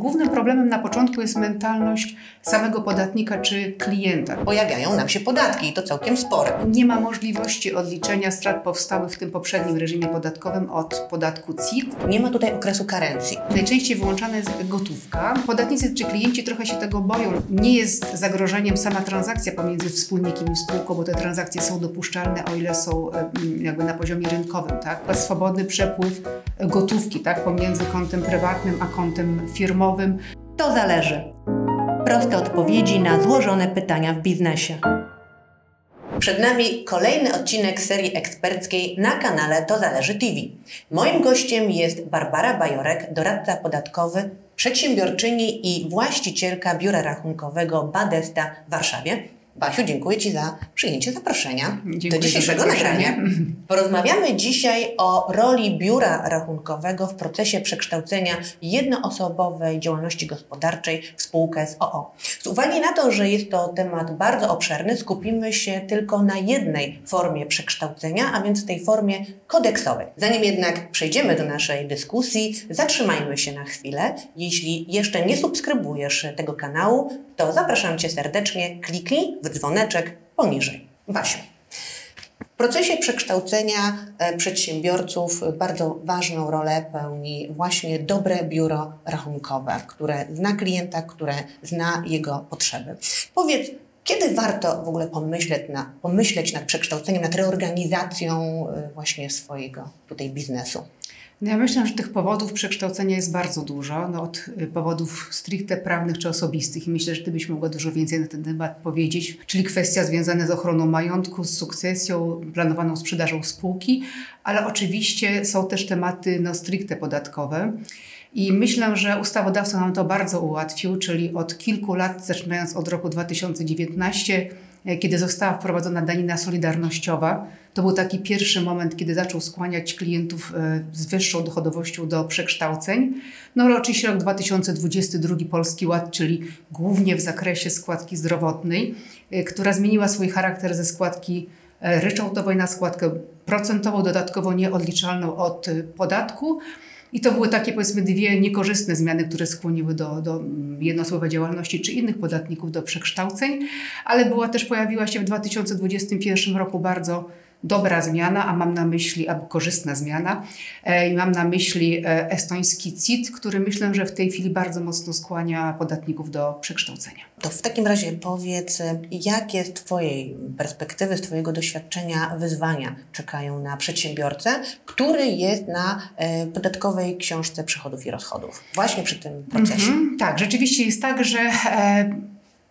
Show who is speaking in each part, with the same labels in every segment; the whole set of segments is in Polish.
Speaker 1: głównym problemem na początku jest mentalność samego podatnika czy klienta.
Speaker 2: Pojawiają nam się podatki i to całkiem spore.
Speaker 1: Nie ma możliwości odliczenia strat powstałych w tym poprzednim reżimie podatkowym od podatku CIT.
Speaker 2: Nie ma tutaj okresu karencji.
Speaker 1: Najczęściej wyłączana jest gotówka. Podatnicy czy klienci trochę się tego boją. Nie jest zagrożeniem sama transakcja pomiędzy wspólnikiem i spółką, bo te transakcje są dopuszczalne, o ile są e, jakby na poziomie rynkowym. Tak? Swobodny przepływ gotówki tak? pomiędzy kontem prywatnym a kontem firmowym.
Speaker 2: To zależy. Proste odpowiedzi na złożone pytania w biznesie. Przed nami kolejny odcinek serii eksperckiej na kanale To Zależy TV. Moim gościem jest Barbara Bajorek, doradca podatkowy, przedsiębiorczyni i właścicielka biura rachunkowego Badesta w Warszawie. Basiu, dziękuję Ci za przyjęcie zaproszenia
Speaker 1: Dziękuję
Speaker 2: do dzisiejszego nagrania. Porozmawiamy dzisiaj o roli biura rachunkowego w procesie przekształcenia jednoosobowej działalności gospodarczej w spółkę z OO. Z uwagi na to, że jest to temat bardzo obszerny, skupimy się tylko na jednej formie przekształcenia, a więc tej formie kodeksowej. Zanim jednak przejdziemy do naszej dyskusji, zatrzymajmy się na chwilę. Jeśli jeszcze nie subskrybujesz tego kanału, to zapraszam Cię serdecznie, kliknij w dzwoneczek poniżej. Basiu. W procesie przekształcenia e, przedsiębiorców bardzo ważną rolę pełni właśnie dobre biuro rachunkowe, które zna klienta, które zna jego potrzeby. Powiedz, kiedy warto w ogóle pomyśleć, na, pomyśleć nad przekształceniem, nad reorganizacją e, właśnie swojego tutaj biznesu?
Speaker 1: No ja myślę, że tych powodów przekształcenia jest bardzo dużo, no od y, powodów stricte prawnych czy osobistych. I myślę, że Ty byś mogła dużo więcej na ten temat powiedzieć, czyli kwestia związana z ochroną majątku, z sukcesją, planowaną sprzedażą spółki, ale oczywiście są też tematy no, stricte podatkowe. I myślę, że ustawodawca nam to bardzo ułatwił, czyli od kilku lat, zaczynając od roku 2019, e, kiedy została wprowadzona danina solidarnościowa, to był taki pierwszy moment, kiedy zaczął skłaniać klientów e, z wyższą dochodowością do przekształceń. No oczywiście rok 2022 Polski Ład, czyli głównie w zakresie składki zdrowotnej, e, która zmieniła swój charakter ze składki ryczałtowej na składkę procentową, dodatkowo nieodliczalną od podatku. I to były takie, powiedzmy, dwie niekorzystne zmiany, które skłoniły do, do działalności czy innych podatników do przekształceń, ale była też, pojawiła się w 2021 roku bardzo dobra zmiana, a mam na myśli, albo korzystna zmiana, e, i mam na myśli e, estoński CIT, który myślę, że w tej chwili bardzo mocno skłania podatników do przekształcenia.
Speaker 2: To w takim razie powiedz, jakie z Twojej perspektywy, z Twojego doświadczenia wyzwania czekają na przedsiębiorcę, który jest na e, podatkowej książce przychodów i rozchodów, właśnie przy tym procesie? Mm
Speaker 1: -hmm, tak, rzeczywiście jest tak, że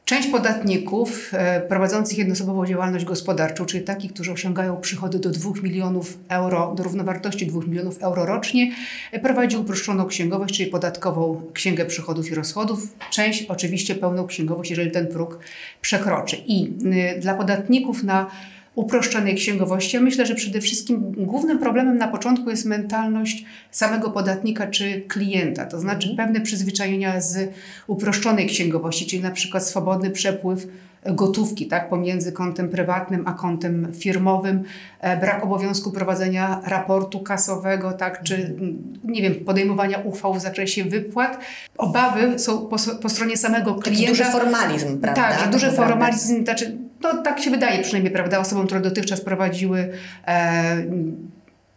Speaker 1: Część podatników e, prowadzących jednoosobową działalność gospodarczą, czyli takich, którzy osiągają przychody do 2 milionów euro, do równowartości 2 milionów euro rocznie, e, prowadzi uproszczoną księgowość, czyli podatkową księgę przychodów i rozchodów. Część oczywiście pełną księgowość, jeżeli ten próg przekroczy. I y, dla podatników na uproszczonej księgowości. Ja myślę, że przede wszystkim głównym problemem na początku jest mentalność samego podatnika czy klienta, to znaczy mhm. pewne przyzwyczajenia z uproszczonej księgowości, czyli na przykład swobodny przepływ gotówki tak, pomiędzy kontem prywatnym a kontem firmowym, e, brak obowiązku prowadzenia raportu kasowego, tak, czy mhm. nie wiem, podejmowania uchwał w zakresie wypłat. Obawy są po, po stronie samego klienta.
Speaker 2: Taki duży formalizm, prawda?
Speaker 1: Tak, duży formalizm, znaczy no tak się wydaje przynajmniej, prawda, osobom, które dotychczas prowadziły e,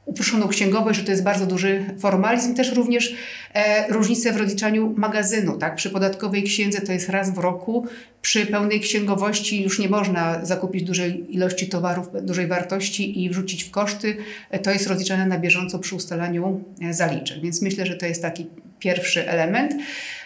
Speaker 1: uproszoną księgowość, że to jest bardzo duży formalizm. Też również e, różnice w rozliczaniu magazynu. Tak? Przy podatkowej księdze to jest raz w roku. Przy pełnej księgowości już nie można zakupić dużej ilości towarów, dużej wartości i wrzucić w koszty. E, to jest rozliczane na bieżąco przy ustalaniu e, zaliczek. Więc myślę, że to jest taki pierwszy element.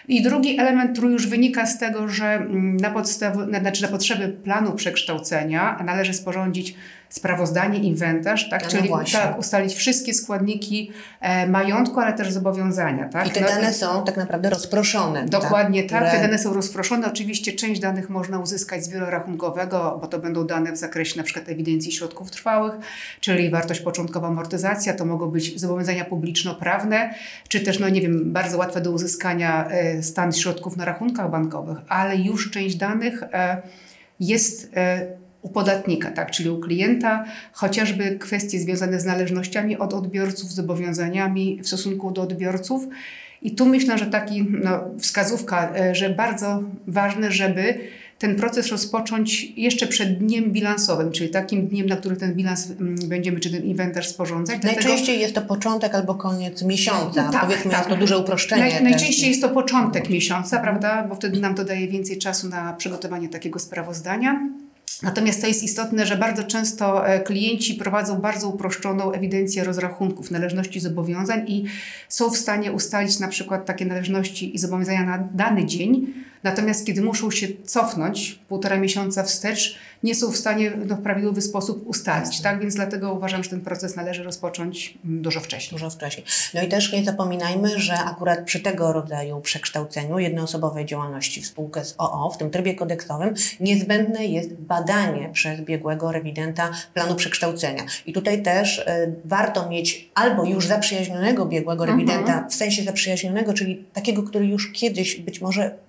Speaker 1: I drugi element, który już wynika z tego, że mm, na, podstaw, znaczy na potrzeby planu przekształcenia należy sporządzić sprawozdanie, inwentarz, tak?
Speaker 2: No
Speaker 1: czyli
Speaker 2: właśnie.
Speaker 1: tak, ustalić wszystkie składniki e, majątku, ale też zobowiązania. Tak?
Speaker 2: I te
Speaker 1: No
Speaker 2: dane są tak naprawdę rozproszone.
Speaker 1: Dokładnie tak,
Speaker 2: Które-
Speaker 1: te dane są rozproszone. Oczywiście część danych można uzyskać z biura rachunkowego, bo to będą dane w zakresie na przykład ewidencji środków trwałych, czyli wartość początkowa amortyzacja, to mogą być zobowiązania publiczno-prawne, czy też, no nie wiem, bardzo łatwe do uzyskania e, stan środków na rachunkach bankowych, ale już część danych e, jest e, u podatnika, tak, czyli u klienta, chociażby kwestie związane z należnościami od odbiorców, zobowiązaniami w stosunku do odbiorców. I tu myślę, że taki no, wskazówka, e, że bardzo ważne, żeby ten proces rozpocząć jeszcze przed dniem bilansowym, czyli takim dniem, na który ten bilans mm, będziemy, czy ten inwentarz sporządzać.
Speaker 2: Najczęściej Dlatego, jest to początek albo koniec miesiąca. Tak, Powiedzmy, tak. to duże uproszczenie. Naj,
Speaker 1: najczęściej jest to początek miesiąca, prawda, bo wtedy nam to daje więcej czasu na przygotowanie takiego sprawozdania. Natomiast to jest istotne, że bardzo często e, klienci prowadzą bardzo uproszczoną ewidencję rozrachunków należności zobowiązań i są w stanie ustalić na przykład takie należności i zobowiązania na dany dzień, Natomiast kiedy muszą się cofnąć półtora miesiąca wstecz, nie są w stanie no, w prawidłowy sposób ustalić. Tak? Więc dlatego uważam, że ten proces należy rozpocząć dużo wcześniej.
Speaker 2: Dużo wcześniej. No i też nie zapominajmy, że akurat przy tego rodzaju przekształceniu jednoosobowej działalności w spółkę z OO, w tym trybie kodeksowym, niezbędne jest badanie przez biegłego rewidenta planu przekształcenia. I tutaj też y, warto mieć albo już zaprzyjaźnionego biegłego rewidenta, mhm. w sensie zaprzyjaźnionego, czyli takiego, który już kiedyś być może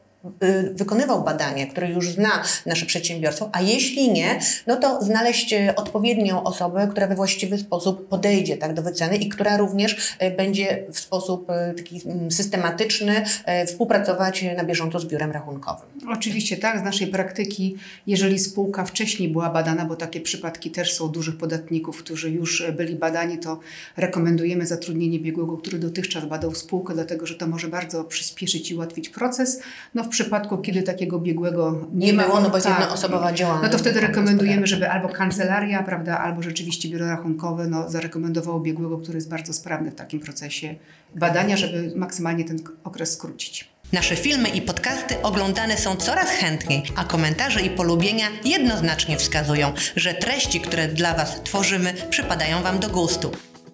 Speaker 2: wykonywał badanie, które już zna nasze przedsiębiorstwo, a jeśli nie, no to znaleźć y, odpowiednią osobę, która we właściwy sposób podejdzie tak, do wyceny i która również y, będzie w sposób taki mm, systematyczny współpracować na bieżąco z biurem rachunkowym.
Speaker 1: Oczywiście tak, z naszej praktyki, jeżeli spółka wcześniej była badana, bo takie przypadki też są dużych podatników, którzy już byli badani, to rekomendujemy zatrudnienie biegłego, który dotychczas badał spółkę, dlatego że to może bardzo przyspieszyć i ułatwić proces. No w przypadku, kiedy takiego biegłego
Speaker 2: nie, nie było, no bo jest tak, jednoosobowa działalność.
Speaker 1: No to wtedy rekomendujemy, żeby albo kancelaria, prawda, albo rzeczywiście biuro rachunkowe no, zarekomendowało biegłego, który jest bardzo sprawny w takim procesie badania, żeby maksymalnie ten okres skrócić.
Speaker 2: Nasze filmy i podcasty oglądane są coraz chętniej, a komentarze i polubienia jednoznacznie wskazują, że treści, które dla Was tworzymy, przypadają Wam do gustu.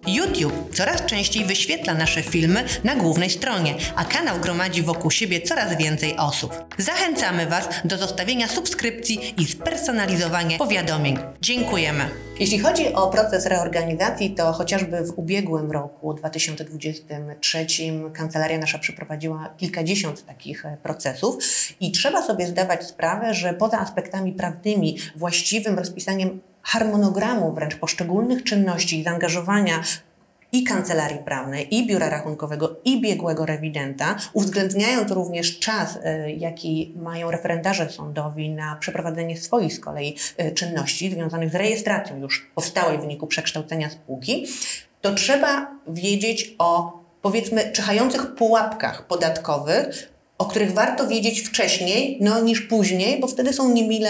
Speaker 2: YouTube coraz częściej wyświetla nasze filmy na głównej stronie, a kanał gromadzi wokół siebie coraz więcej osób. Zachęcamy Was do zostawienia subskrypcji i spersonalizowania powiadomień. Dziękujemy. Jeśli chodzi o proces reorganizacji, to chociażby w ubiegłym roku 2023 kancelaria nasza przeprowadziła kilkadziesiąt takich e, procesów i trzeba sobie zdawać sprawę, że poza aspektami prawnymi, właściwym rozpisaniem harmonogramu wręcz poszczególnych czynności i zaangażowania i kancelarii prawnej, i biura rachunkowego, i biegłego rewidenta, uwzględniając również czas, e, jaki mają referendarze sądowi na przeprowadzenie swoich z kolei e, czynności związanych z rejestracją już powstałej w wyniku przekształcenia spółki, to trzeba wiedzieć o powiedzmy czyhających pułapkach podatkowych, o których warto wiedzieć wcześniej no, niż później, bo wtedy są niemile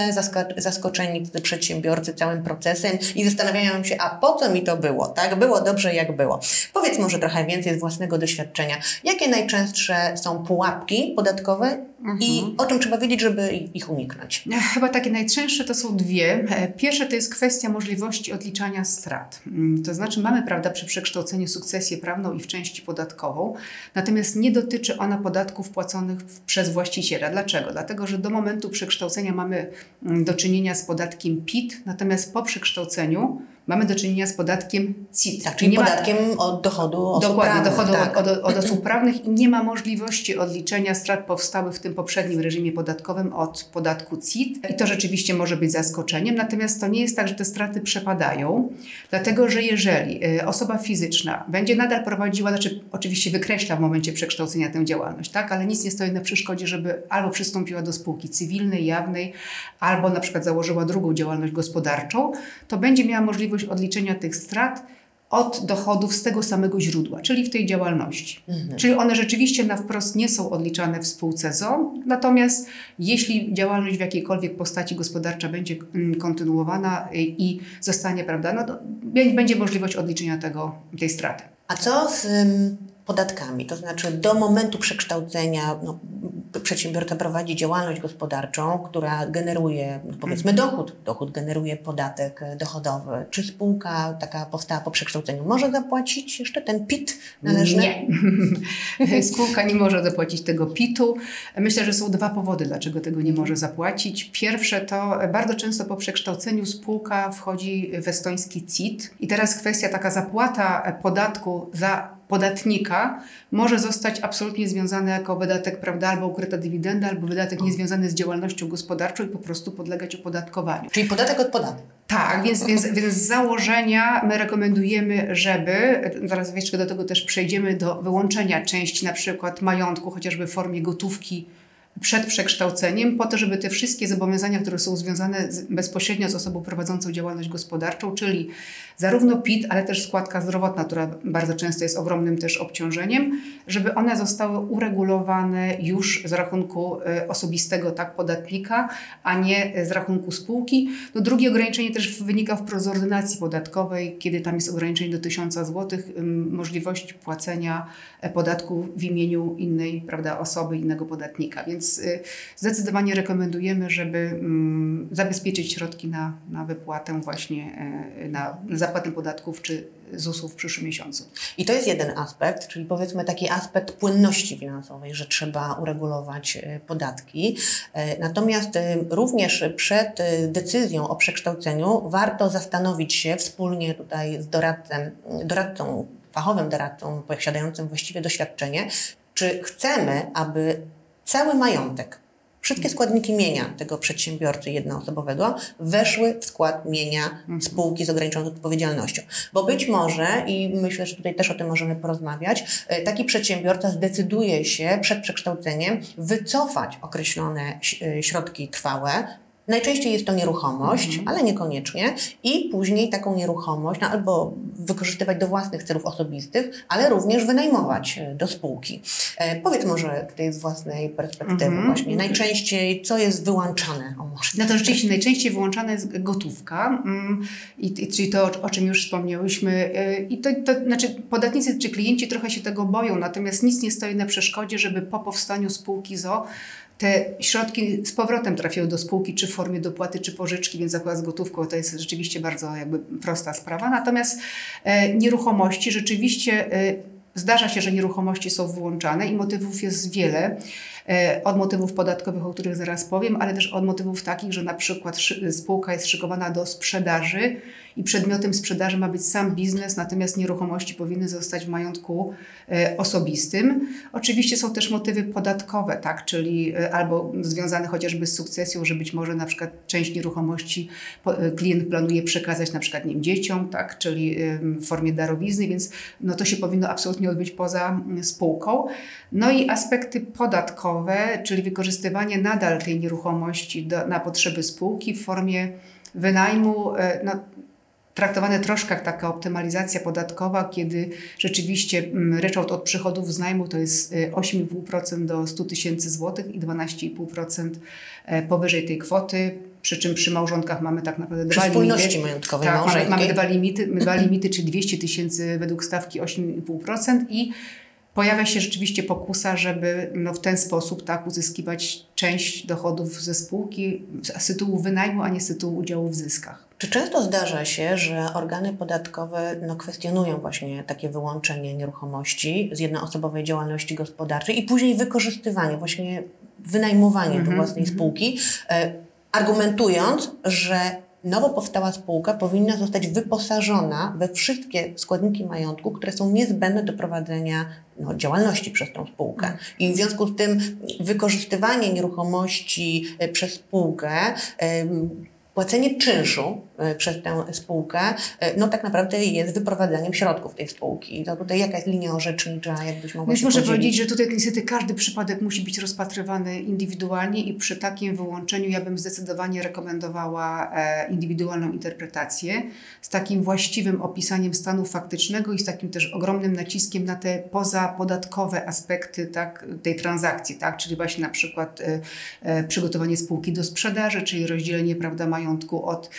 Speaker 2: zaskoczeni przedsiębiorcy całym procesem i zastanawiają się, a po co mi to było? Tak, było dobrze, jak było. Powiedz może trochę więcej z własnego doświadczenia. Jakie najczęstsze są pułapki podatkowe mhm. i o czym trzeba wiedzieć, żeby ich uniknąć?
Speaker 1: Chyba takie najczęstsze to są dwie. E, pierwsze to jest kwestia możliwości odliczania strat. Mm, to znaczy mamy, prawda, przy przekształceniu sukcesję prawną i w części podatkową, natomiast nie dotyczy ona podatków płaconych przez właściciela. Dlaczego? Dlatego, że do momentu przekształcenia mamy mm, do czynienia z podatkiem PIT, natomiast po przekształceniu mamy do czynienia z podatkiem CIT.
Speaker 2: Tak, czyli podatkiem ma, od dochodu osób
Speaker 1: dokładnie,
Speaker 2: prawnych.
Speaker 1: dochodu tak. od, od, osób prawnych i nie ma możliwości odliczenia strat powstałych w tym poprzednim reżimie podatkowym od podatku CIT. I to rzeczywiście może być zaskoczeniem, natomiast to nie jest tak, że te straty przepadają, dlatego że jeżeli y, osoba fizyczna będzie nadal prowadziła, znaczy oczywiście wykreśla w momencie przekształcenia tę działalność, tak, ale nic nie stoi na przeszkodzie, żeby albo przystąpiła do spółki cywilnej, jawnej, albo na przykład założyła drugą działalność gospodarczą, to będzie miała możliwość możliwość odliczenia tych strat od dochodów z tego samego źródła, czyli w tej działalności. Mhm. Czyli one rzeczywiście na wprost nie są odliczane w spółce ZO, natomiast jeśli działalność w jakiejkolwiek postaci gospodarcza będzie mm, kontynuowana i zostanie, prawda, no to będzie możliwość odliczenia tego, tej straty.
Speaker 2: A co z podatkami, to znaczy do momentu przekształcenia no, przedsiębiorca prowadzi działalność gospodarczą, która generuje powiedzmy mhm. dochód, dochód generuje podatek dochodowy. Czy spółka taka powstała po przekształceniu może zapłacić jeszcze ten PIT należny?
Speaker 1: Nie. spółka nie może zapłacić tego PIT-u. Myślę, że są dwa powody, dlaczego tego nie może zapłacić. Pierwsze to bardzo często po przekształceniu spółka wchodzi w estoński CIT i teraz kwestia taka zapłata podatku za podatnika może zostać absolutnie związany jako wydatek, prawda, albo ukryta dywidenda, albo wydatek niezwiązany z działalnością gospodarczą i po prostu podlegać opodatkowaniu.
Speaker 2: Czyli podatek od podatku.
Speaker 1: Tak, więc, więc, więc z założenia my rekomendujemy, żeby, zaraz jeszcze do tego też przejdziemy, do wyłączenia części na przykład majątku, chociażby w formie gotówki, przed przekształceniem, po to, żeby te wszystkie zobowiązania, które są związane z, bezpośrednio z osobą prowadzącą działalność gospodarczą, czyli zarówno PIT, ale też składka zdrowotna, która bardzo często jest ogromnym też obciążeniem, żeby one zostały uregulowane już z rachunku e, osobistego tak podatnika, a nie z rachunku spółki. No, drugie ograniczenie też wynika wprost z ordynacji podatkowej, kiedy tam jest ograniczenie do 1000 zł, możliwość płacenia e, podatku w imieniu innej prawda, osoby, innego podatnika. Więc zdecydowanie rekomendujemy, żeby zabezpieczyć środki na, na wypłatę właśnie, e, na, na zapłatę podatków czy ZUS-u w przyszłym miesiącu.
Speaker 2: I to jest jeden aspekt, czyli powiedzmy taki aspekt płynności finansowej, że trzeba uregulować e, podatki. E, natomiast e, również przed decyzją o przekształceniu warto zastanowić się wspólnie tutaj z doradcą, doradcą fachowym doradcą posiadającym właściwie doświadczenie, czy chcemy, aby cały majątek Wszystkie składniki mienia tego przedsiębiorcy jednoosobowego weszły w skład mienia mhm. spółki z ograniczoną odpowiedzialnością. Bo być może, i myślę, że tutaj też o tym możemy porozmawiać, e, taki przedsiębiorca zdecyduje się przed przekształceniem wycofać określone e, środki trwałe, Najczęściej jest to nieruchomość, mhm. ale niekoniecznie. I później taką nieruchomość no, albo wykorzystywać do własnych celów osobistych, ale również wynajmować e, do spółki. E, powiedz może tutaj z własnej perspektywy mhm. właśnie, najczęściej co jest wyłączane?
Speaker 1: O, może. No to rzeczywiście najczęściej wyłączana jest gotówka, mm, i, i, czyli to, o, o, czym już wspomniałyśmy. E, I to, to znaczy podatnicy czy klienci trochę się tego boją, natomiast nic nie stoi na przeszkodzie, żeby po powstaniu spółki ZO te środki z powrotem trafiają do spółki, czy w formie dopłaty, czy pożyczki, więc zakład z gotówką to jest rzeczywiście bardzo jakby prosta sprawa. Natomiast e, nieruchomości rzeczywiście e, zdarza się, że nieruchomości są wyłączane i motywów jest wiele. E, od motywów podatkowych, o których zaraz powiem, ale też od motywów takich, że na przykład spółka jest szykowana do sprzedaży i przedmiotem sprzedaży ma być sam biznes, natomiast nieruchomości powinny zostać w majątku e, osobistym. Oczywiście są też motywy podatkowe, tak, czyli e, albo związane chociażby z sukcesją, że być może na przykład część nieruchomości klient planuje przekazać na przykład nie dzieciom, tak, czyli w formie darowizny, więc no to się powinno absolutnie odbyć poza spółką. No i aspekty podatkowe, czyli wykorzystywanie nadal tej nieruchomości do, na potrzeby spółki w formie wynajmu, e, no, traktowane troszkę jak taka optymalizacja podatkowa, kiedy rzeczywiście mm, ryczałt od przychodów z najmu to jest 8,5% e, do 100 tysięcy złotych i 12,5% e, powyżej tej kwoty. Przy czym przy małżonkach mamy tak naprawdę
Speaker 2: przy dwa limity. majątkowej
Speaker 1: tak, mamy, mamy dwa limity, dwa limity, czyli 200 tysięcy według stawki 8,5% i pojawia się rzeczywiście pokusa, żeby no, w ten sposób tak uzyskiwać część dochodów ze spółki z tytułu wynajmu, a nie z tytułu udziału w zyskach.
Speaker 2: Czy często zdarza się, że organy podatkowe no, kwestionują właśnie takie wyłączenie nieruchomości z jednoosobowej działalności gospodarczej i później wykorzystywanie, właśnie wynajmowanie mm -hmm. do własnej mhm. spółki, e, argumentując, że nowo powstała spółka powinna zostać wyposażona we wszystkie składniki majątku, które są niezbędne do prowadzenia no, działalności przez tą spółkę. I w związku z tym wykorzystywanie nieruchomości e, przez spółkę Płacenie czynszu e, przez tę spółkę, e, no tak naprawdę jest wyprowadzaniem środków tej spółki. To tutaj jaka jest linia orzecznicza, jakbyś mogła
Speaker 1: Więc muszę powiedzieć, że tutaj niestety każdy przypadek musi być rozpatrywany indywidualnie i przy takim wyłączeniu ja bym zdecydowanie rekomendowała e, indywidualną interpretację z takim właściwym opisaniem stanu faktycznego i z takim też ogromnym naciskiem na te pozapodatkowe aspekty tak, tej transakcji, tak? czyli właśnie na przykład przygotowanie spółki do sprzedaży, czyli rozdzielenie prawda, majątku majątku od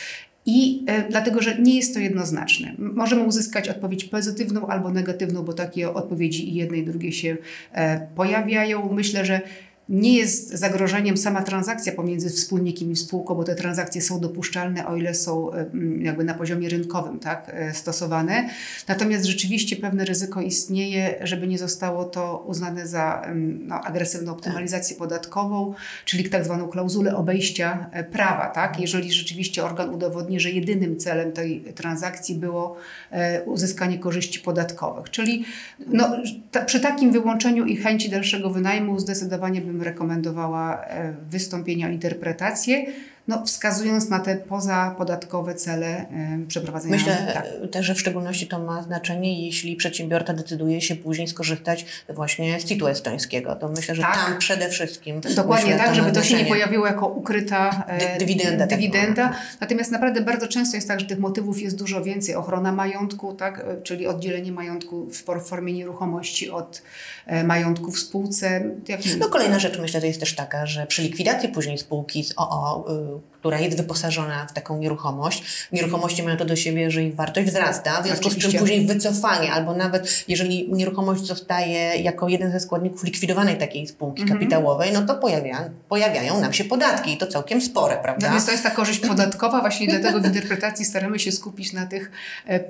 Speaker 1: i e, dlatego, że nie jest to jednoznaczne. Możemy uzyskać odpowiedź pozytywną albo negatywną, bo takie odpowiedzi i jedne i drugie się e, pojawiają. Myślę, że nie jest zagrożeniem sama transakcja pomiędzy wspólnikiem i spółką, bo te transakcje są dopuszczalne, o ile są jakby na poziomie rynkowym tak, e, stosowane. Natomiast rzeczywiście pewne ryzyko istnieje, żeby nie zostało to uznane za no, agresywną optymalizację podatkową, czyli tak zwaną klauzulę obejścia e, prawa. Tak? Jeżeli rzeczywiście organ udowodni, że jedynym celem tej transakcji było e, uzyskanie korzyści podatkowych. Czyli no, ta, przy takim wyłączeniu i chęci dalszego wynajmu zdecydowanie bym bym rekomendowała e, wystąpienia, interpretacje no, wskazując na te pozapodatkowe cele przeprowadzenia.
Speaker 2: Myślę tak. też, że w szczególności to ma znaczenie, jeśli przedsiębiorca decyduje się później skorzystać właśnie z CIT-u estońskiego. To myślę, że tak. tam przede wszystkim.
Speaker 1: Dokładnie tak, żeby to się nie pojawiło jako ukryta e, dywidenda. Tak. dywidenda. Natomiast naprawdę bardzo często jest tak, że tych motywów jest dużo więcej. Ochrona majątku, tak, e, czyli oddzielenie majątku w formie nieruchomości od e, majątku w spółce.
Speaker 2: Jak... No kolejna rzecz myślę, to jest też taka, że przy likwidacji później spółki z OO która jest wyposażona w taką nieruchomość. Nieruchomości mają to do siebie, że ich wartość wzrasta, w związku z czym później wycofanie, albo nawet jeżeli nieruchomość zostaje jako jeden ze składników likwidowanej takiej spółki -hmm. kapitałowej, no to pojawia, pojawiają nam się podatki i to całkiem spore, prawda?
Speaker 1: No więc to jest ta korzyść podatkowa, właśnie dlatego w interpretacji staramy się skupić na tych e,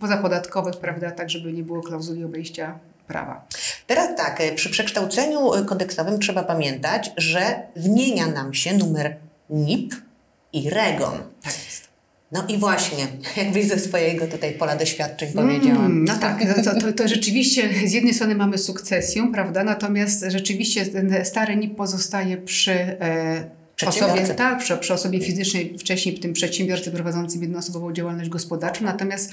Speaker 1: pozapodatkowych, prawda, tak żeby nie było klauzuli obejścia prawa.
Speaker 2: Teraz tak, e, przy przekształceniu e, kodeksowym trzeba pamiętać, że zmienia nam się numer NIP i REGON.
Speaker 1: Tak jest.
Speaker 2: No i właśnie, jakbyś ze swojego tutaj pola doświadczeń powiedziała. Mm,
Speaker 1: no tak, no to, to, to, rzeczywiście z jednej strony mamy sukcesję, prawda? Natomiast rzeczywiście ten stary NIP pozostaje przy e, osobie, tak, przy, przy, osobie fizycznej, wcześniej tym przedsiębiorcy prowadzącym jednoosobową działalność gospodarczą, natomiast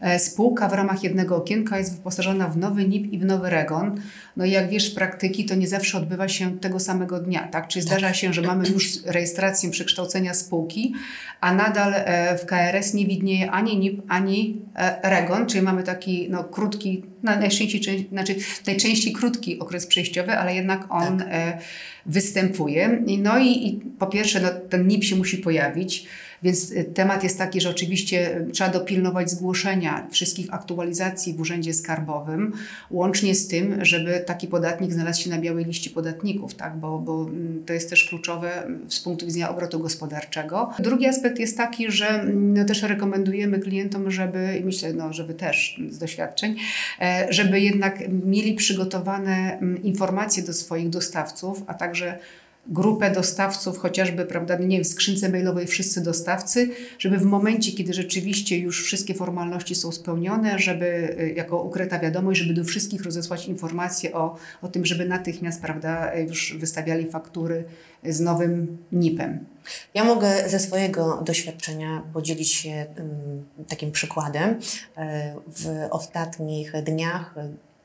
Speaker 1: e, spółka w ramach jednego okienka jest wyposażona w nowy NIP i w nowy REGON. No i jak wiesz z praktyki, to nie zawsze odbywa się tego samego dnia, tak? Czyli zdarza tak. się, że mamy już rejestrację przekształcenia spółki, a nadal e, w KRS nie widnieje ani NIP, ani e, REGON, czyli mamy taki no, krótki, najczęściej, znaczy najczęściej krótki okres przejściowy, ale jednak on tak. E, występuje. No i, i po pierwsze no, ten NIP się musi pojawić, więc y, temat jest taki, że oczywiście y, trzeba dopilnować zgłoszenia wszystkich aktualizacji w Urzędzie Skarbowym, łącznie z tym, żeby taki podatnik znalazł się na białej liście podatników, tak? bo, bo mm, to jest też kluczowe mm, z punktu widzenia obrotu gospodarczego. Drugi aspekt jest taki, że mm, no, też rekomendujemy klientom, żeby, myślę, no, żeby też z doświadczeń, e, żeby jednak mieli przygotowane informacje do swoich dostawców, a także grupę dostawców, chociażby, prawda, nie wiem, w skrzynce mailowej wszyscy dostawcy, żeby w momencie, kiedy rzeczywiście już wszystkie formalności są spełnione, żeby y, jako ukryta wiadomość, żeby do wszystkich rozesłać informacje o, o tym, żeby natychmiast, prawda, już wystawiali faktury z nowym NIP-em.
Speaker 2: Ja mogę ze swojego doświadczenia podzielić się takim przykładem. E, w ostatnich dniach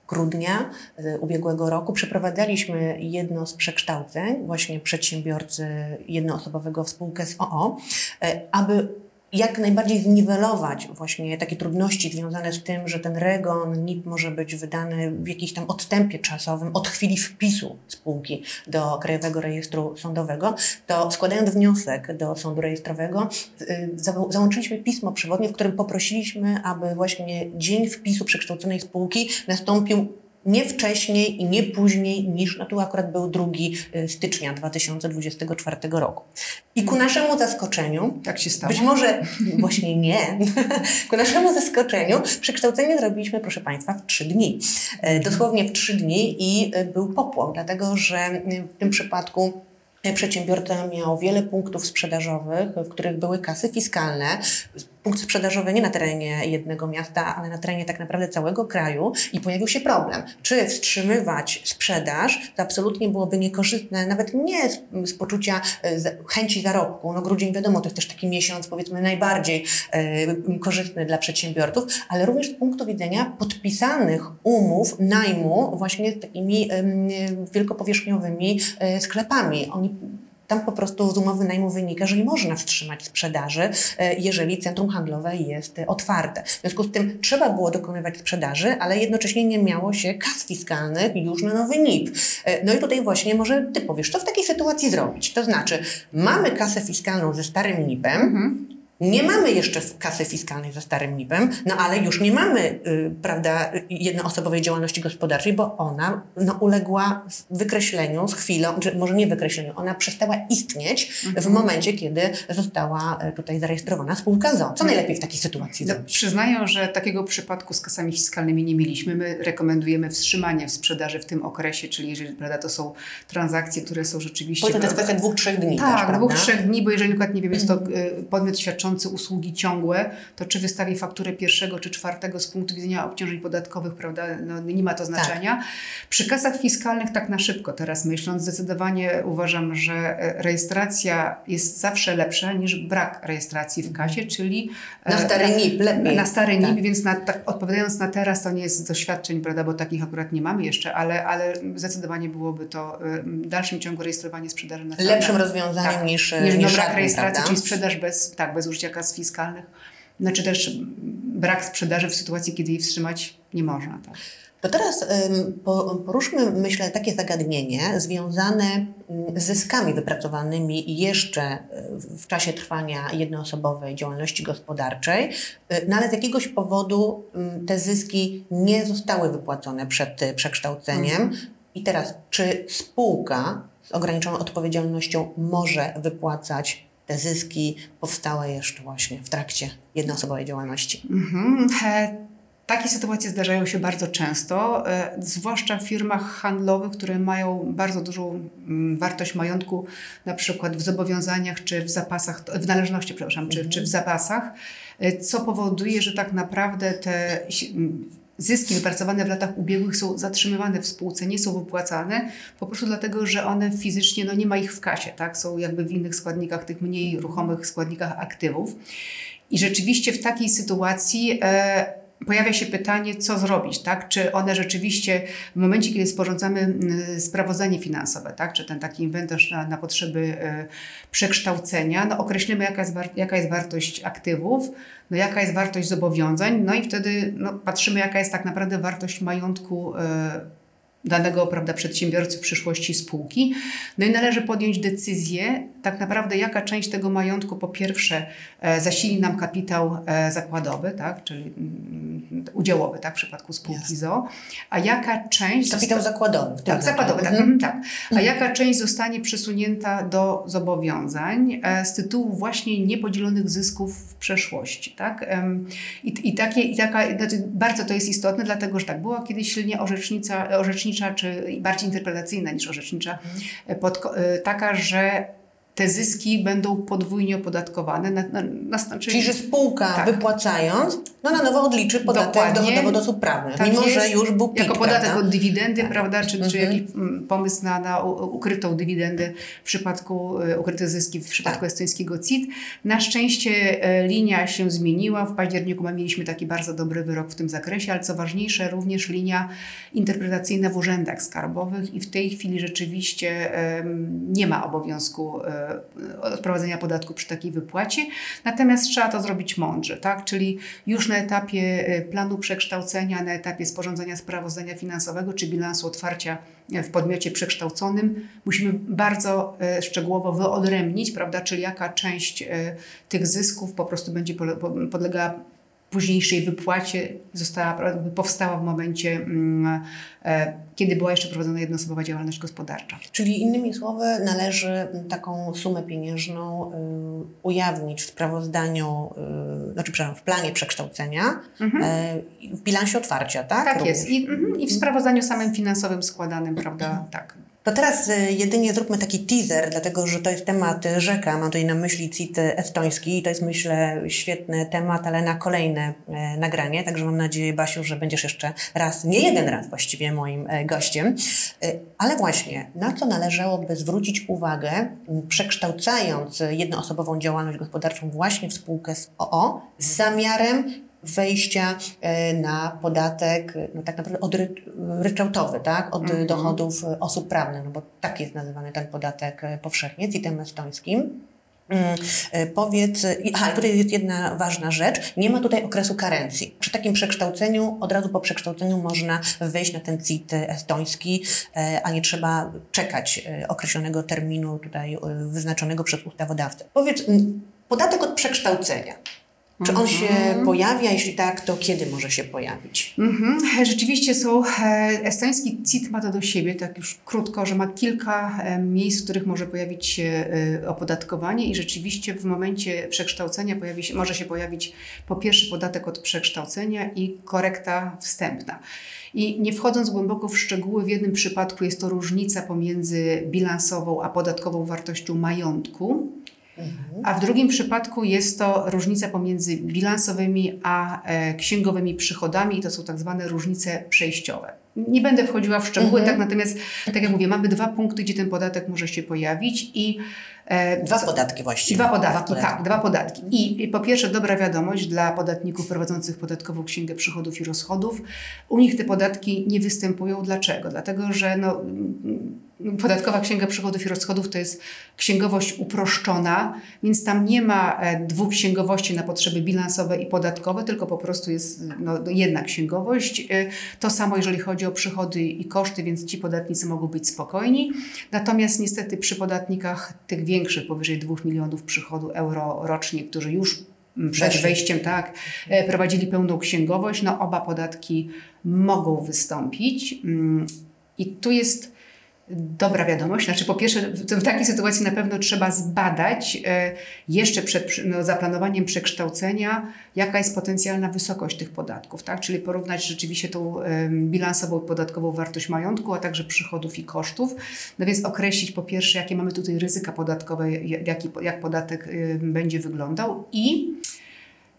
Speaker 2: grudnia e, ubiegłego roku przeprowadzaliśmy jedno z przekształceń właśnie przedsiębiorcy jednoosobowego w spółkę z OO, e, aby jak najbardziej zniwelować właśnie takie trudności związane z tym, że ten REGON, NIP może być wydany w jakimś tam odstępie czasowym od chwili wpisu spółki do Krajowego Rejestru Sądowego, to składając wniosek do Sądu Rejestrowego y, załączyliśmy pismo przewodnie, w którym poprosiliśmy, aby właśnie dzień wpisu przekształconej spółki nastąpił nie wcześniej i nie później niż, no tu akurat był 2 y, stycznia 2024 roku. I ku naszemu zaskoczeniu,
Speaker 1: tak się stało.
Speaker 2: Być może właśnie nie. ku naszemu zaskoczeniu przekształcenie zrobiliśmy, proszę Państwa, w trzy dni. E, dosłownie w trzy dni i e, był popłoch, dlatego że w tym przypadku Przedsiębiorca miał wiele punktów sprzedażowych, w których były kasy fiskalne, punkt sprzedażowy nie na terenie jednego miasta, ale na terenie tak naprawdę całego kraju i pojawił się problem. Czy wstrzymywać sprzedaż, to absolutnie byłoby niekorzystne, nawet nie z, z poczucia e, chęci zarobku. No grudzień wiadomo, to jest też taki miesiąc powiedzmy najbardziej e, korzystny dla przedsiębiorców, ale również z punktu widzenia podpisanych umów najmu właśnie z takimi e, wielkopowierzchniowymi e, sklepami. Oni tam po prostu z umowy najmu wynika, że nie można wstrzymać sprzedaży, e, jeżeli centrum handlowe jest otwarte. W związku z tym trzeba było dokonywać sprzedaży, ale jednocześnie nie miało się kas fiskalnych już na nowy NIP. E, no i tutaj właśnie może Ty powiesz, co w takiej sytuacji zrobić? To znaczy, mamy kasę fiskalną ze starym NIP-em, mhm Nie mamy jeszcze kasy fiskalnej ze starym NIP-em, no ale już nie mamy, y, prawda, jednoosobowej działalności gospodarczej, bo ona no, uległa wykreśleniu z chwilą, czy może nie wykreśleniu, ona przestała istnieć mhm. w momencie, kiedy została y, tutaj zarejestrowana spółka ZO. Co najlepiej w takiej sytuacji
Speaker 1: no, Przyznaję, że takiego przypadku z kasami fiskalnymi nie mieliśmy. My rekomendujemy wstrzymanie sprzedaży w tym okresie, czyli jeżeli prawda, to są transakcje, które są rzeczywiście...
Speaker 2: Bo to jest kwestia dwóch, trzech dni
Speaker 1: Tak,
Speaker 2: też,
Speaker 1: dwóch, trzech dni, bo jeżeli nie wiem, jest to y, podmiot świadczący świadczący usługi ciągłe, to czy wystawi fakturę pierwszego czy czwartego z punktu widzenia obciążeń podatkowych, prawda, no, nie ma to znaczenia. Tak. Przy kasach fiskalnych tak na szybko teraz myśląc, zdecydowanie uważam, że e, rejestracja jest zawsze lepsza niż brak rejestracji w kasie, czyli
Speaker 2: e, na stary NIP lepiej.
Speaker 1: Na stary NIP, tak. więc na, tak, odpowiadając na teraz, to nie jest doświadczeń, prawda, bo takich akurat nie mamy jeszcze, ale, ale zdecydowanie byłoby to w dalszym ciągu rejestrowanie sprzedaży na
Speaker 2: Lepszym rozwiązaniem tak, niż,
Speaker 1: niż, niż brak rejestracji, prawda? czyli sprzedaż bez, tak, bez użycia kas fiskalnych, znaczy też brak sprzedaży w sytuacji, kiedy jej wstrzymać nie można. Tak.
Speaker 2: To teraz poruszmy, myślę, takie zagadnienie związane z zyskami wypracowanymi jeszcze e, w czasie trwania jednoosobowej działalności gospodarczej, e, no ale z jakiegoś powodu te zyski nie zostały wypłacone przed e, przekształceniem. Mhm. I teraz, czy spółka z ograniczoną odpowiedzialnością może wypłacać te zyski powstałe jeszcze właśnie w trakcie jednoosobowej działalności. Mhm.
Speaker 1: Takie sytuacje zdarzają się bardzo często, e, zwłaszcza w firmach handlowych, które mają bardzo dużą mm, wartość majątku, na przykład w zobowiązaniach czy w zapasach, w należności, przepraszam, czy, czy w zapasach, e, co powoduje, że tak naprawdę te zyski wypracowane w latach ubiegłych są zatrzymywane w spółce, nie są wypłacane, po prostu dlatego, że one fizycznie, no nie ma ich w kasie, tak? Są jakby w innych składnikach, tych mniej ruchomych składnikach aktywów. I rzeczywiście w takiej sytuacji e, pojawia się pytanie, co zrobić, tak? Czy one rzeczywiście w momencie, kiedy sporządzamy sprawozdanie finansowe, tak? Czy ten taki inwentarz na, na potrzeby e, przekształcenia, no określimy jaka jest, jaka jest wartość aktywów, no jaka jest wartość zobowiązań, no i wtedy no, patrzymy jaka jest tak naprawdę wartość majątku e, danego prawda, przedsiębiorcy w przyszłości spółki. No i należy podjąć decyzję, tak naprawdę jaka część tego majątku po pierwsze e, zasili nam kapitał e, zakładowy, tak, czyli mm, udziałowy tak, w przypadku spółki. ZO, a jaka część...
Speaker 2: Kapitał zakładowy.
Speaker 1: Tak, zakładowy, tak, mhm. tak. A mhm. jaka część zostanie przesunięta do zobowiązań e, z tytułu właśnie niepodzielonych zysków w przeszłości. Tak? I, i, takie, i taka, znaczy bardzo to jest istotne, dlatego że tak, była kiedyś silnie orzecznica, orzecznicza czy bardziej interpretacyjna niż orzecznicza, mhm. pod, taka, że te zyski będą podwójnie opodatkowane. Na, na,
Speaker 2: na, czyli, czyli, że spółka tak. wypłacając, no na nowo odliczy podatek Dokładnie. do osób prawnych, tak mimo jest, że już był PIT,
Speaker 1: Jako podatek prawda? od dywidendy, tak. prawda, czy, mhm. czy jakiś mm, pomysł na, na ukrytą dywidendę w przypadku, e, ukryte zyski w przypadku tak. estońskiego CIT. Na szczęście e, linia się zmieniła. W październiku mieliśmy taki bardzo dobry wyrok w tym zakresie, ale co ważniejsze, również linia interpretacyjna w urzędach skarbowych i w tej chwili rzeczywiście nie ma obowiązku E, odprowadzenia podatku przy takiej wypłacie. Natomiast trzeba to zrobić mądrze, tak? czyli już na etapie e, planu przekształcenia, na etapie sporządzenia sprawozdania finansowego czy bilansu otwarcia w podmiocie przekształconym musimy bardzo e, szczegółowo wyodrębnić, prawda, czyli jaka część tych zysków po prostu będzie podlegała późniejszej wypłacie została, powstała w momencie, mm, e, kiedy była jeszcze prowadzona jednoosobowa działalność gospodarcza.
Speaker 2: Czyli innymi słowy należy taką sumę pieniężną y, ujawnić w sprawozdaniu, y, znaczy przepraszam, w planie przekształcenia, mhm. E, w bilansie otwarcia, tak?
Speaker 1: Tak Również. jest. I, mhm, I w sprawozdaniu samym finansowym składanym, prawda? Mhm. Tak.
Speaker 2: To teraz y, jedynie zróbmy taki teaser, dlatego że to jest temat rzeka. Mam tutaj na myśli CIT estoński i to jest myślę świetny temat, ale na kolejne e, nagranie. Także mam nadzieję, Basiu, że będziesz jeszcze raz, nie jeden raz właściwie moim e, gościem. E, ale właśnie, na co należałoby zwrócić uwagę, przekształcając jednoosobową działalność gospodarczą właśnie w spółkę z OO z zamiarem wejścia e, na podatek no tak naprawdę odryczałtowy, tak? od mhm. dochodów osób prawnych, no bo tak jest nazywany ten podatek e, powszechnie, CIT-em estońskim. Mm, e, powiedz, aha, tutaj jest jedna ważna rzecz, nie ma tutaj okresu karencji. Przy takim przekształceniu, od razu po przekształceniu można wejść na ten CIT estoński, a nie trzeba czekać określonego terminu tutaj wyznaczonego przez ustawodawcę. Powiedz, Podatek od przekształcenia. Czy on się
Speaker 1: Mhm.
Speaker 2: pojawia? Jeśli tak, to kiedy może się pojawić?
Speaker 1: Mhm. Rzeczywiście są, e, estoński CIT ma to do siebie, tak już krótko, że ma kilka e, miejsc, w których może pojawić się e, opodatkowanie i rzeczywiście w momencie przekształcenia pojawi się, może się pojawić po pierwsze podatek od przekształcenia i korekta wstępna. I nie wchodząc głęboko w szczegóły, w jednym przypadku jest to różnica pomiędzy bilansową a podatkową wartością majątku, a w drugim przypadku jest to różnica pomiędzy bilansowymi a e, księgowymi przychodami i to są tak zwane różnice przejściowe. Nie będę wchodziła w szczegóły,
Speaker 2: Mhm.
Speaker 1: tak natomiast, tak jak mówię, mamy dwa punkty, gdzie ten podatek może się pojawić i e,
Speaker 2: Dwa
Speaker 1: co-
Speaker 2: podatki właściwie.
Speaker 1: Dwa podatki, tak, dwa podatki. I, I po pierwsze dobra wiadomość dla podatników prowadzących podatkową księgę przychodów i rozchodów. U nich te podatki nie występują. Dlaczego? Dlatego, że no, podatkowa księga przychodów i rozchodów to jest księgowość uproszczona, więc tam nie ma e, dwóch księgowości na potrzeby bilansowe i podatkowe, tylko po prostu jest no, jedna księgowość. E, To samo jeżeli chodzi o przychody i koszty, więc ci podatnicy mogą być spokojni. Natomiast niestety przy podatnikach tych większych, powyżej 2 milionów przychodu euro rocznie, którzy już przed
Speaker 2: Weszli.
Speaker 1: wejściem tak, e, prowadzili pełną księgowość, no oba podatki mogą wystąpić. Mm, I tu jest dobra wiadomość. Znaczy, po pierwsze, w, takiej sytuacji na pewno trzeba zbadać e, jeszcze przed no, zaplanowaniem przekształcenia, jaka jest potencjalna wysokość tych podatków, tak? Czyli porównać rzeczywiście tą em, bilansową i podatkową wartość majątku, a także przychodów i kosztów. No więc określić po pierwsze, jakie mamy tutaj ryzyka podatkowe, jak, jaki, jak podatek em, będzie wyglądał i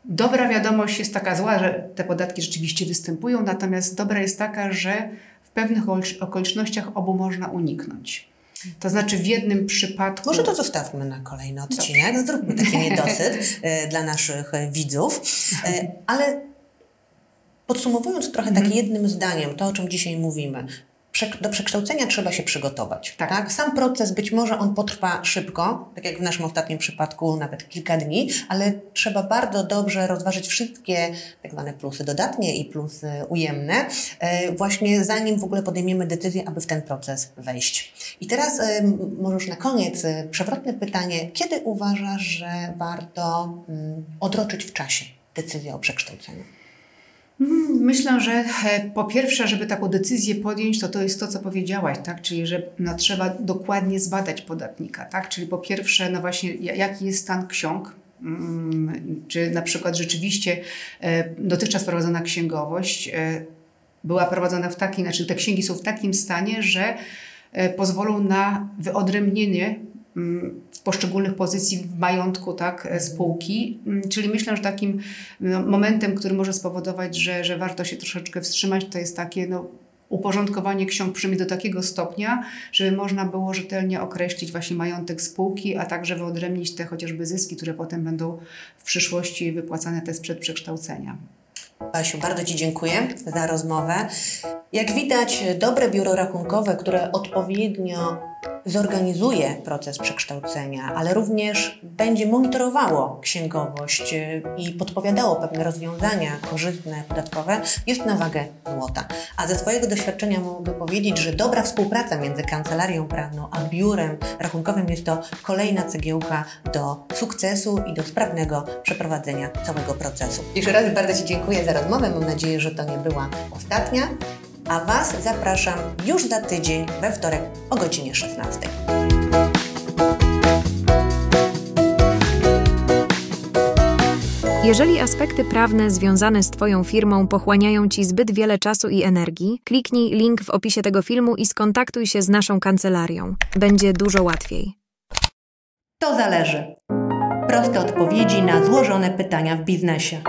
Speaker 1: Dobra wiadomość jest taka zła, że te podatki rzeczywiście występują, natomiast dobra jest taka, że pewnych okol- okolicznościach obu można uniknąć. To znaczy w jednym przypadku.
Speaker 2: Może to zostawmy na kolejny odcinek. Zróbmy taki niedosyt e, dla naszych e, widzów. E, ale podsumowując trochę
Speaker 1: Mhm.
Speaker 2: tak jednym zdaniem to, o czym dzisiaj mówimy. Do przekształcenia trzeba się przygotować.
Speaker 1: Tak.
Speaker 2: Tak. Sam proces być może on potrwa szybko, tak jak w naszym ostatnim przypadku nawet kilka dni, ale trzeba bardzo dobrze rozważyć wszystkie tak zwane plusy dodatnie i plusy ujemne, e, właśnie zanim w ogóle podejmiemy decyzję, aby w ten proces wejść. I teraz e, może już na koniec e, przewrotne pytanie. Kiedy uważasz, że warto mm, odroczyć w czasie decyzję o przekształceniu?
Speaker 1: Mm, Myślę, że e, po pierwsze, żeby taką decyzję podjąć, to to jest to, co powiedziałaś, tak? Czyli, że no, trzeba dokładnie zbadać podatnika, tak? Czyli po pierwsze, no właśnie, ja- jaki jest stan ksiąg, Mm, czy na przykład rzeczywiście e, dotychczas prowadzona księgowość e, była prowadzona w takim, znaczy te księgi są w takim stanie, że pozwolą na wyodrębnienie mm, poszczególnych pozycji w majątku tak, e, spółki. Mm, Czyli myślę, że takim no, momentem, który może spowodować, że, że warto się troszeczkę wstrzymać, to jest takie no, uporządkowanie ksiąg przynajmniej do takiego stopnia, żeby można było rzetelnie określić właśnie majątek spółki, a także wyodrębnić te chociażby zyski, które potem będą w przyszłości wypłacane te sprzed przekształcenia.
Speaker 2: Basiu, bardzo Ci dziękuję za rozmowę. Jak widać, dobre biuro rachunkowe, które odpowiednio zorganizuje proces przekształcenia, ale również będzie monitorowało księgowość y, i podpowiadało pewne rozwiązania korzystne, podatkowe, jest na wagę złota. A ze swojego doświadczenia mogę powiedzieć, że dobra współpraca między kancelarią prawną a biurem rachunkowym jest to kolejna cegiełka do sukcesu i do sprawnego przeprowadzenia całego procesu. Jeszcze raz bardzo Ci dziękuję za rozmowę. Mam nadzieję, że to nie była ostatnia. A Was zapraszam już za tydzień we wtorek o godzinie 16.
Speaker 3: Jeżeli aspekty prawne związane z Twoją firmą pochłaniają Ci zbyt wiele czasu i energii, kliknij link w opisie tego filmu i skontaktuj się z naszą kancelarią. Będzie dużo łatwiej.
Speaker 2: To zależy. Proste odpowiedzi na złożone pytania w biznesie.